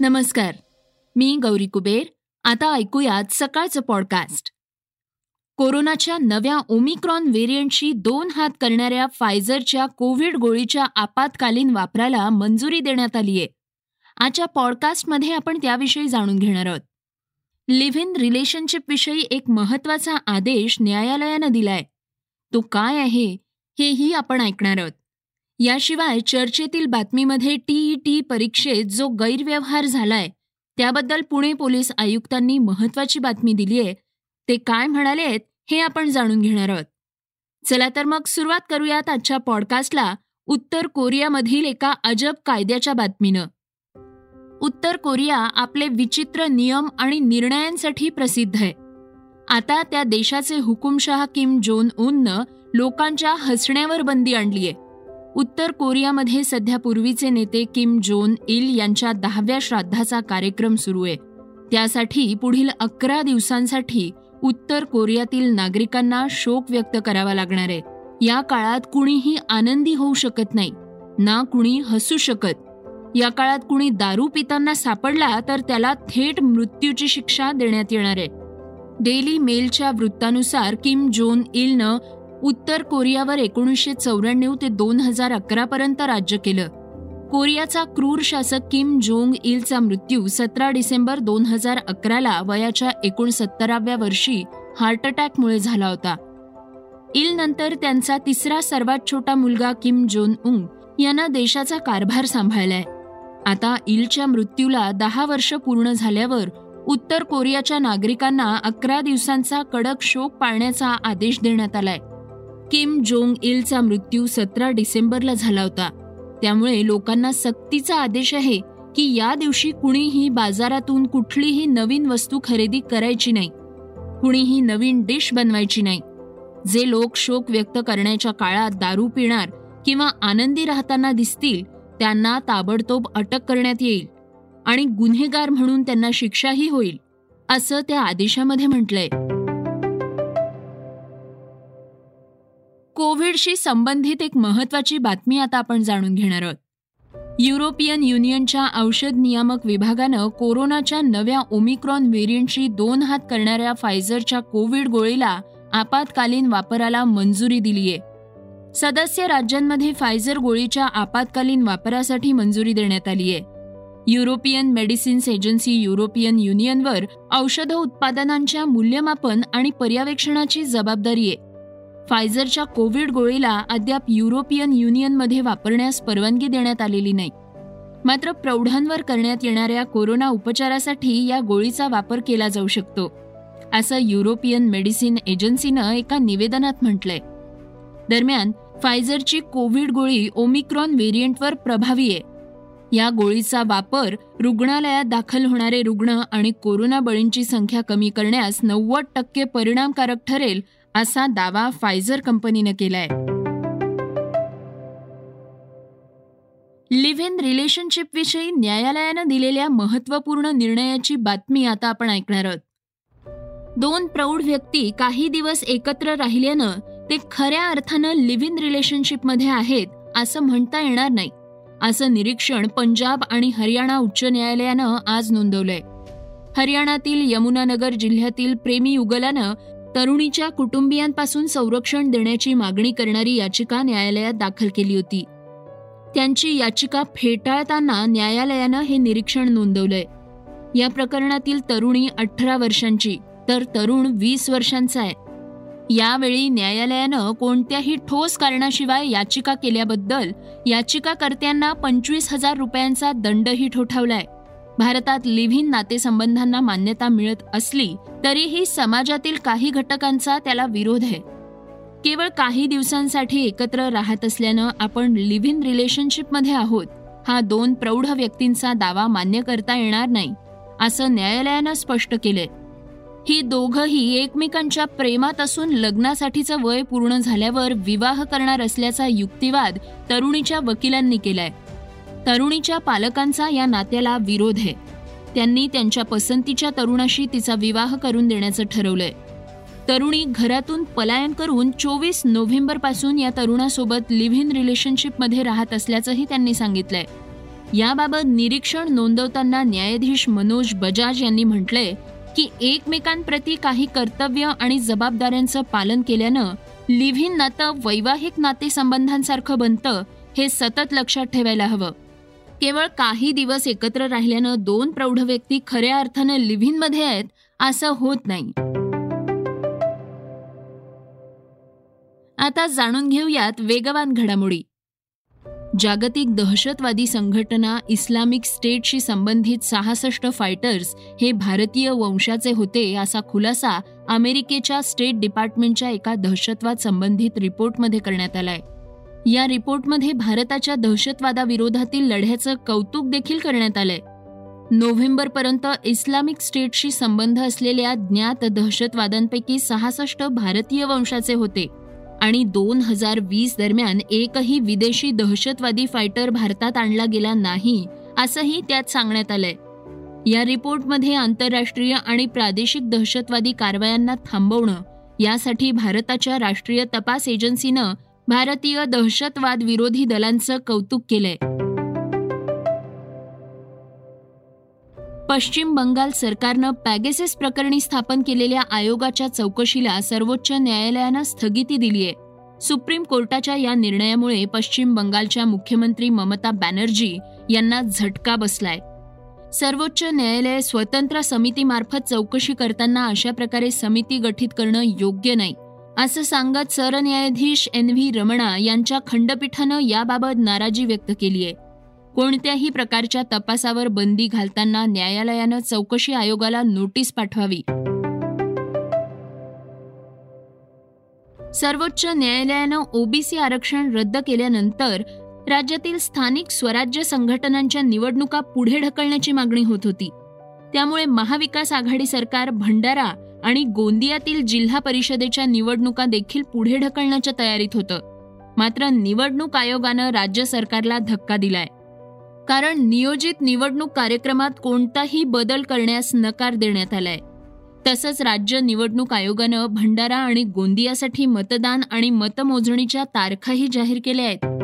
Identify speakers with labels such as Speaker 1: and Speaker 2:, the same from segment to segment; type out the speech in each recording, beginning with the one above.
Speaker 1: नमस्कार. मी गौरी कुबेर. आता ऐकूयात सकाळचं पॉडकास्ट कोरोनाच्या नव्या ओमिक्रॉन व्हेरियंटशी दोन हात करणाऱ्या फायझरच्या कोविड गोळीच्या आपत्कालीन वापराला मंजुरी देण्यात आली आहे. आजच्या पॉडकास्टमध्ये आपण त्याविषयी जाणून घेणार आहोत. लिव्ह इन रिलेशनशिपविषयी एक महत्त्वाचा आदेश न्यायालयानं दिलाय. तो काय आहे हेही आपण ऐकणार आहोत. याशिवाय चर्चेतील बातमीमध्ये टीई टी परीक्षेत जो गैरव्यवहार झालाय त्याबद्दल पुणे पोलीस आयुक्तांनी महत्वाची बातमी दिली आहे. ते काय म्हणाले आहेत हे आपण जाणून घेणार आहोत. चला तर मग सुरुवात करूयात आजच्या पॉडकास्टला. उत्तर कोरियामधील एका अजब कायद्याच्या बातमीनं. उत्तर कोरिया आपले विचित्र नियम आणि निर्णयांसाठी प्रसिद्ध आहे. आता त्या देशाचे हुकुमशहा किम जोन उननं लोकांच्या हसण्यावर बंदी आणली आहे उत्तर कोरियामध्ये सध्या पूर्वीचे नेते किम जोन इल यांच्या दहाव्या श्राद्धाचा कार्यक्रम सुरू आहे. त्यासाठी पुढील अकरा दिवसांसाठी उत्तर कोरियातील नागरिकांना शोक व्यक्त करावा लागणार आहे. या काळात कुणीही आनंदी होऊ शकत नाही ना कुणी हसू शकत. या काळात कुणी दारू पिताना सापडला तर त्याला थेट मृत्यूची शिक्षा देण्यात येणार आहे. डेली मेलच्या वृत्तानुसार किम जोन इलनं उत्तर कोरियावर एकोणीसशे चौऱ्याण्णव ते दोन हजार अकरापर्यंत राज्य केलं. कोरियाचा क्रूर शासक किम जोंग इलचा मृत्यू सतरा डिसेंबर दोन हजार अकराला वयाच्या एकोणसत्तराव्या वर्षी हार्ट अटॅकमुळे झाला होता. इल नंतर त्यांचा तिसरा सर्वात छोटा मुलगा किम जोन उंग यानं देशाचा कारभार सांभाळलाय. आता इलच्या मृत्यूला दहा वर्ष पूर्ण झाल्यावर उत्तर कोरियाच्या नागरिकांना अकरा दिवसांचा कडक शोक पाळण्याचा आदेश देण्यात आलाय. किम जोंग इलचा मृत्यू सतरा डिसेंबरला झाला होता. त्यामुळे लोकांना सक्तीचा आदेश आहे की या दिवशी कुणीही बाजारातून कुठलीही नवीन वस्तू खरेदी करायची नाही. कुणीही नवीन डिश बनवायची नाही. जे लोक शोक व्यक्त करण्याच्या काळात दारू पिणार किंवा आनंदी राहताना दिसतील त्यांना ताबडतोब अटक करण्यात येईल आणि गुन्हेगार म्हणून त्यांना शिक्षाही होईल असं त्या आदेशामध्ये म्हटलंय. कोविडशी संबंधित एक महत्वाची बातमी आता आपण जाणून घेणार आहोत. युरोपियन युनियनच्या औषध नियामक विभागानं कोरोनाच्या नव्या ओमिक्रॉन व्हेरियंटशी दोन हात करणाऱ्या फायझरच्या कोविड गोळीला आपत्कालीन वापराला मंजुरी दिलीय. सदस्य राज्यांमध्ये फायझर गोळीच्या आपत्कालीन वापरासाठी मंजुरी देण्यात आली आहे युरोपियन मेडिसिन्स एजन्सी युरोपियन युनियनवर औषध उत्पादनांच्या मूल्यमापन आणि पर्यवेक्षणाची जबाबदारी आहे. फायझरच्या कोविड गोळीला अद्याप युरोपियन युनियनमध्ये वापरण्यास परवानगी देण्यात आलेली नाही. मात्र प्रौढांवर करण्यात येणाऱ्या कोरोना उपचारासाठी या गोळीचा वापर केला जाऊ शकतो असं युरोपियन मेडिसिन एजन्सीनं एका निवेदनात म्हटलंय. दरम्यान फायझरची कोविड गोळी ओमिक्रॉन व्हेरियंटवर प्रभावी आहे. या गोळीचा वापर रुग्णालयात दाखल होणारे रुग्ण आणि कोरोना बळींची संख्या कमी करण्यास नव्वद टक्के परिणामकारक ठरेल असा दावा फायझर कंपनीनं केलाय. लिव्ह इन रिलेशनशिपविषयी न्यायालयानं दिलेल्या महत्त्वपूर्ण निर्णयाची बातमी आता आपण ऐकणार आहोत. दोन प्रौढ व्यक्ती काही दिवस एकत्र राहिल्यानं ते खऱ्या अर्थानं लिव्ह इन रिलेशनशिपमध्ये आहेत असं म्हणता येणार नाही. असं निरीक्षण पंजाब आणि हरियाणा उच्च न्यायालयानं आज नोंदवलंय. हरियाणातील यमुनानगर जिल्ह्यातील प्रेमी युगलानं तरुणीच्या कुटुंबियांपासून संरक्षण देण्याची मागणी करणारी याचिका न्यायालयात दाखल केली होती. त्यांची याचिका फेटाळताना न्यायालयानं हे निरीक्षण नोंदवलंय. या प्रकरणातील तरुणी अठरा वर्षांची तर तरुण वीस वर्षांचा आहे. यावेळी न्यायालयानं कोणत्याही ठोस कारणाशिवाय याचिका केल्याबद्दल याचिकाकर्त्यांना पंचवीस हजार रुपयांचा दंडही ठोठावलाय. भारतात लिव्ह इन नातेसंबंधांना मान्यता मिळत असली तरीही समाजातील काही घटकांचा त्याला विरोध आहे. केवळ काही दिवसांसाठी एकत्र राहत असल्यानं आपण लिव्ह इन रिलेशनशिपमध्ये आहोत हा दोन प्रौढ व्यक्तींचा दावा मान्य करता येणार नाही असं न्यायालयानं स्पष्ट केलंय. ही दोघंही एकमेकांच्या प्रेमात असून लग्नासाठीचं वय पूर्ण झाल्यावर विवाह करणार असल्याचा युक्तिवाद तरुणीच्या वकिलांनी केलाय. तरुणीच्या पालकांचा या नात्याला विरोध आहे. त्यांनी त्यांच्या पसंतीच्या तरुणाशी तिचा विवाह करून देण्याचं ठरवलंय. तरुणी घरातून पलायन करून चोवीस नोव्हेंबरपासून या तरुणासोबत लिव्ह इन रिलेशनशिपमध्ये राहत असल्याचंही त्यांनी सांगितलंय. याबाबत निरीक्षण नोंदवताना न्यायाधीश मनोज बजाज यांनी म्हटलंय की एकमेकांप्रती काही कर्तव्य आणि जबाबदाऱ्यांचं पालन केल्यानं लिव्ह इन नातं वैवाहिक नातेसंबंधांसारखं बनतं हे सतत लक्षात ठेवायला हवं. केवळ काही दिवस एकत्र राहिल्यानं दोन प्रौढ व्यक्ती खऱ्या अर्थानं लिव्हमध्ये आहेत असं होत नाही. आता जाणून घेऊयात वेगवान घडामोडी. जागतिक दहशतवादी संघटना इस्लामिक स्टेटशी संबंधित सहासष्ट फायटर्स हे भारतीय वंशाचे होते असा खुलासा अमेरिकेच्या स्टेट डिपार्टमेंटच्या एका दहशतवाद संबंधित रिपोर्टमध्ये करण्यात आलाय. या रिपोर्टमध्ये भारताच्या दहशतवादाविरोधातील लढ्याचं कौतुक देखील करण्यात आलंय. नोव्हेंबरपर्यंत इस्लामिक स्टेटशी संबंध असलेल्या ज्ञात दहशतवाद्यांपैकी सहासष्ट भारतीय वंशाचे होते आणि दोन हजार वीस दरम्यान एकही विदेशी दहशतवादी फायटर भारतात आणला गेला नाही असंही त्यात सांगण्यात आलंय. या रिपोर्टमध्ये आंतरराष्ट्रीय आणि प्रादेशिक दहशतवादी कारवायांना थांबवणं यासाठी भारताच्या राष्ट्रीय तपास एजन्सीनं भारतीय दहशतवाद विरोधी दलांचं कौतुक केलंय. पश्चिम बंगाल सरकारनं पॅगेसेस प्रकरणी स्थापन केलेल्या आयोगाच्या चौकशीला सर्वोच्च न्यायालयानं स्थगिती दिलीय. सुप्रीम कोर्टाच्या या निर्णयामुळे पश्चिम बंगालच्या मुख्यमंत्री ममता बॅनर्जी यांना झटका बसलाय. सर्वोच्च न्यायालय स्वतंत्र समितीमार्फत चौकशी करताना अशा प्रकारे समिती गठीत करणं योग्य नाही. असं सांगत सरन्यायाधीश एन व्ही रमणा यांच्या खंडपीठानं याबाबत नाराजी व्यक्त केली आहे. कोणत्याही प्रकारच्या तपासावर बंदी घालताना न्यायालयानं चौकशी आयोगाला नोटीस पाठवावी. सर्वोच्च न्यायालयानं ओबीसी आरक्षण रद्द केल्यानंतर राज्यातील स्थानिक स्वराज्य संघटनांच्या निवडणुका पुढे ढकलण्याची मागणी होत होती. त्यामुळे महाविकास आघाडी सरकार भंडारा आणि गोंदियातील जिल्हा परिषदेच्या निवडणुका देखील पुढे ढकलण्याच्या तयारीत होतं. मात्र निवडणूक आयोगानं राज्य सरकारला धक्का दिलाय. कारण नियोजित निवडणूक कार्यक्रमात कोणताही बदल करण्यास नकार देण्यात आलाय. तसंच राज्य निवडणूक आयोगानं भंडारा आणि गोंदियासाठी मतदान आणि मतमोजणीच्या तारखाही जाहीर केल्या आहेत.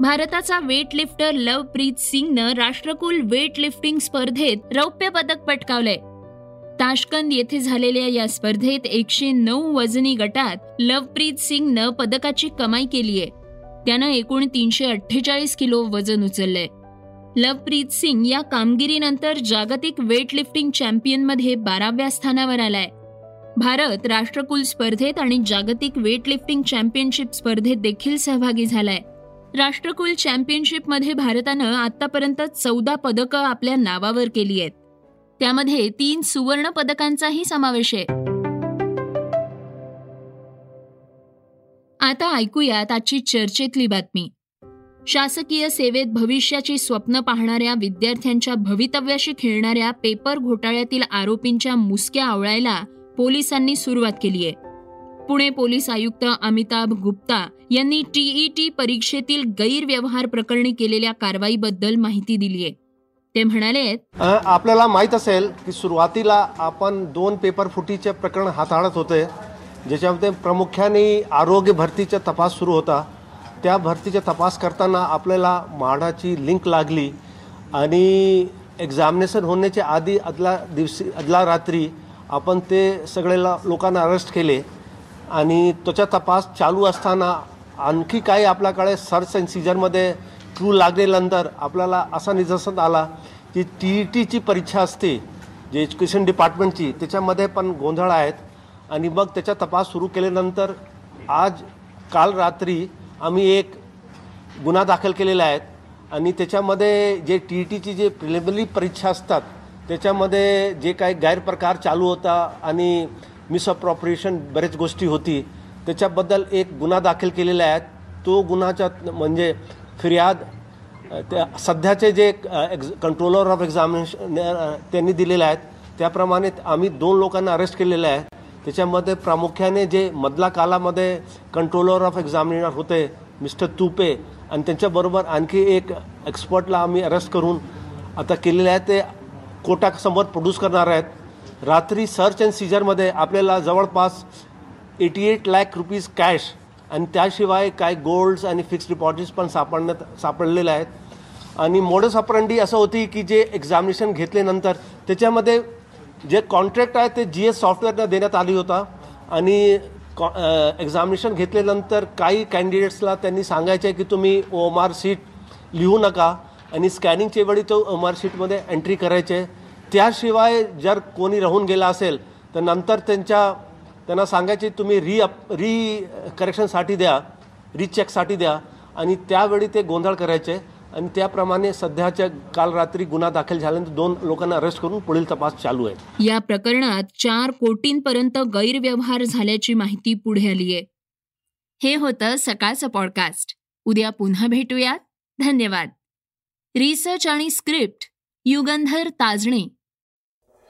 Speaker 1: भारताचा वेट लिफ्टर लवप्रीत सिंगनं राष्ट्रकुल वेट लिफ्टिंग स्पर्धेत रौप्य पदक पटकावलंय. ताशकंद येथे झालेल्या या स्पर्धेत एकशे नऊ वजनी गटात लवप्रीत सिंगनं पदकाची कमाई केली आहे त्यानं एकूण तीनशे अठ्ठेचाळीस किलो वजन उचललंय. लवप्रीत सिंग या कामगिरीनंतर जागतिक वेटलिफ्टिंग चॅम्पियनमध्ये बाराव्या स्थानावर आलाय. भारत राष्ट्रकुल स्पर्धेत आणि जागतिक वेटलिफ्टिंग चॅम्पियनशिप स्पर्धेत देखील सहभागी झालाय. राष्ट्रकुल चॅम्पियनशिपमध्ये भारतानं आतापर्यंत चौदा पदकं आपल्या नावावर केली आहेत. त्यामध्ये तीन सुवर्ण पदकांचाही समावेश आहे. आता ऐकूयात आजची चर्चेतली बातमी. शासकीय सेवेत भविष्याची स्वप्न पाहणाऱ्या विद्यार्थ्यांच्या भवितव्याशी खेळणाऱ्या पेपर घोटाळ्यातील आरोपींच्या मुसक्या आवळायला पोलिसांनी सुरुवात केली आहे पुणे पोलीस आयुक्त अमिताभ गुप्ता यांनी टीईटी परीक्षेतील गैरव्यवहार प्रकरणी केलेल्या कारवाईबद्दल माहिती दिली आहे ते म्हणाले
Speaker 2: आपल्याला माहीत असेल की सुरुवातीला आपण दोन पेपर फुटीचे प्रकरण हाताळत होते ज्याच्यामध्ये प्रामुख्याने आरोग्य भरतीचा तपास सुरू होता. त्या भरतीचा तपास करताना आपल्याला म्हाडाची लिंक लागली आणि एक्झामिनेशन होण्याच्या आधी अदला दिवशी अदला रात्री आपण ते सगळे लोकांना अरेस्ट केले. आणि त्याचा तपास चालू असताना आणखी काही आपल्याकडे सर्च अँड सीजरमध्ये क्लू लागल्यानंतर आपल्याला असा निदर्शनात आला की टी ई टीची परीक्षा असते जे एज्युकेशन डिपार्टमेंटची त्याच्यामध्ये पण गोंधळ आहेत. आणि मग त्याचा तपास सुरू केल्यानंतर आज काल रात्री आम्ही एक गुन्हा दाखल केलेला आहे. आणि त्याच्यामध्ये जे टी ई टीची जे प्रिलिमिनरी परीक्षा असतात त्याच्यामध्ये जे काही गैरप्रकार चालू होता आणि मिसअप्रॉपरेशन बरेच गोष्टी होती. त्याच्याबद्दल एक गुन्हा दाखल केलेला आहे. तो गुन्हाच्या म्हणजे फिर्याद त्या सध्याचे जे एक्झ कंट्रोलर ऑफ एक्झामिनेशन त्यांनी दिलेले आहेत. त्याप्रमाणे आम्ही दोन लोकांना अरेस्ट केलेले आहे. त्याच्यामध्ये प्रामुख्याने जे मधला कालामध्ये कंट्रोलर ऑफ एक्झामिनेटर होते मिस्टर तुपे आणि त्यांच्याबरोबर आणखी एक एक्सपर्टला आम्ही अरेस्ट करून आता केलेले आहे. ते कोर्टासमोर प्रोड्यूस करणार आहेत. रात्री सर्च अँड सीजरमध्ये आपल्याला जवळपास eighty eight lakh rupees cash आणि त्याशिवाय काय गोल्ड्स आणि फिक्स्ड डिपॉझिट्स पण सापडण्यात सापडलेले आहेत. आणि मोडस अपरंडी असं होती की जे एक्झामिनेशन घेतल्यानंतर त्याच्यामध्ये जे कॉन्ट्रॅक्ट आहे ते जी एस सॉफ्टवेअरनं देण्यात आली होता. आणि कॉ एक्झामिनेशन घेतल्यानंतर काही कॅन्डिडेट्सला त्यांनी सांगायचं आहे की तुम्ही ओ एम आर सीट लिहू नका. आणि स्कॅनिंगच्या वेळी तो ओ एम आर सीटमध्ये एंट्री करायचे. त्याशिवाय जर कोणी राहून गेला असेल तर नंतर त्यांच्या त्यांना सांगायचे तुम्ही री अप री करेक्शनसाठी द्या रीचेकसाठी द्या. आणि त्यावेळी ते गोंधळ करायचे. आणि त्याप्रमाणे सध्याच्या काल रात्री गुन्हा दाखल झाल्यानंतर दोन लोकांना अरेस्ट करून पुढील तपास चालू आहे.
Speaker 1: या प्रकरणात चार कोटींपर्यंत गैरव्यवहार झाल्याची माहिती पुढे आली आहे. हे होतं सकाळचं पॉडकास्ट उद्या पुन्हा भेटूयात. धन्यवाद. रिसर्च आणि स्क्रिप्ट युगंधर ताजणे.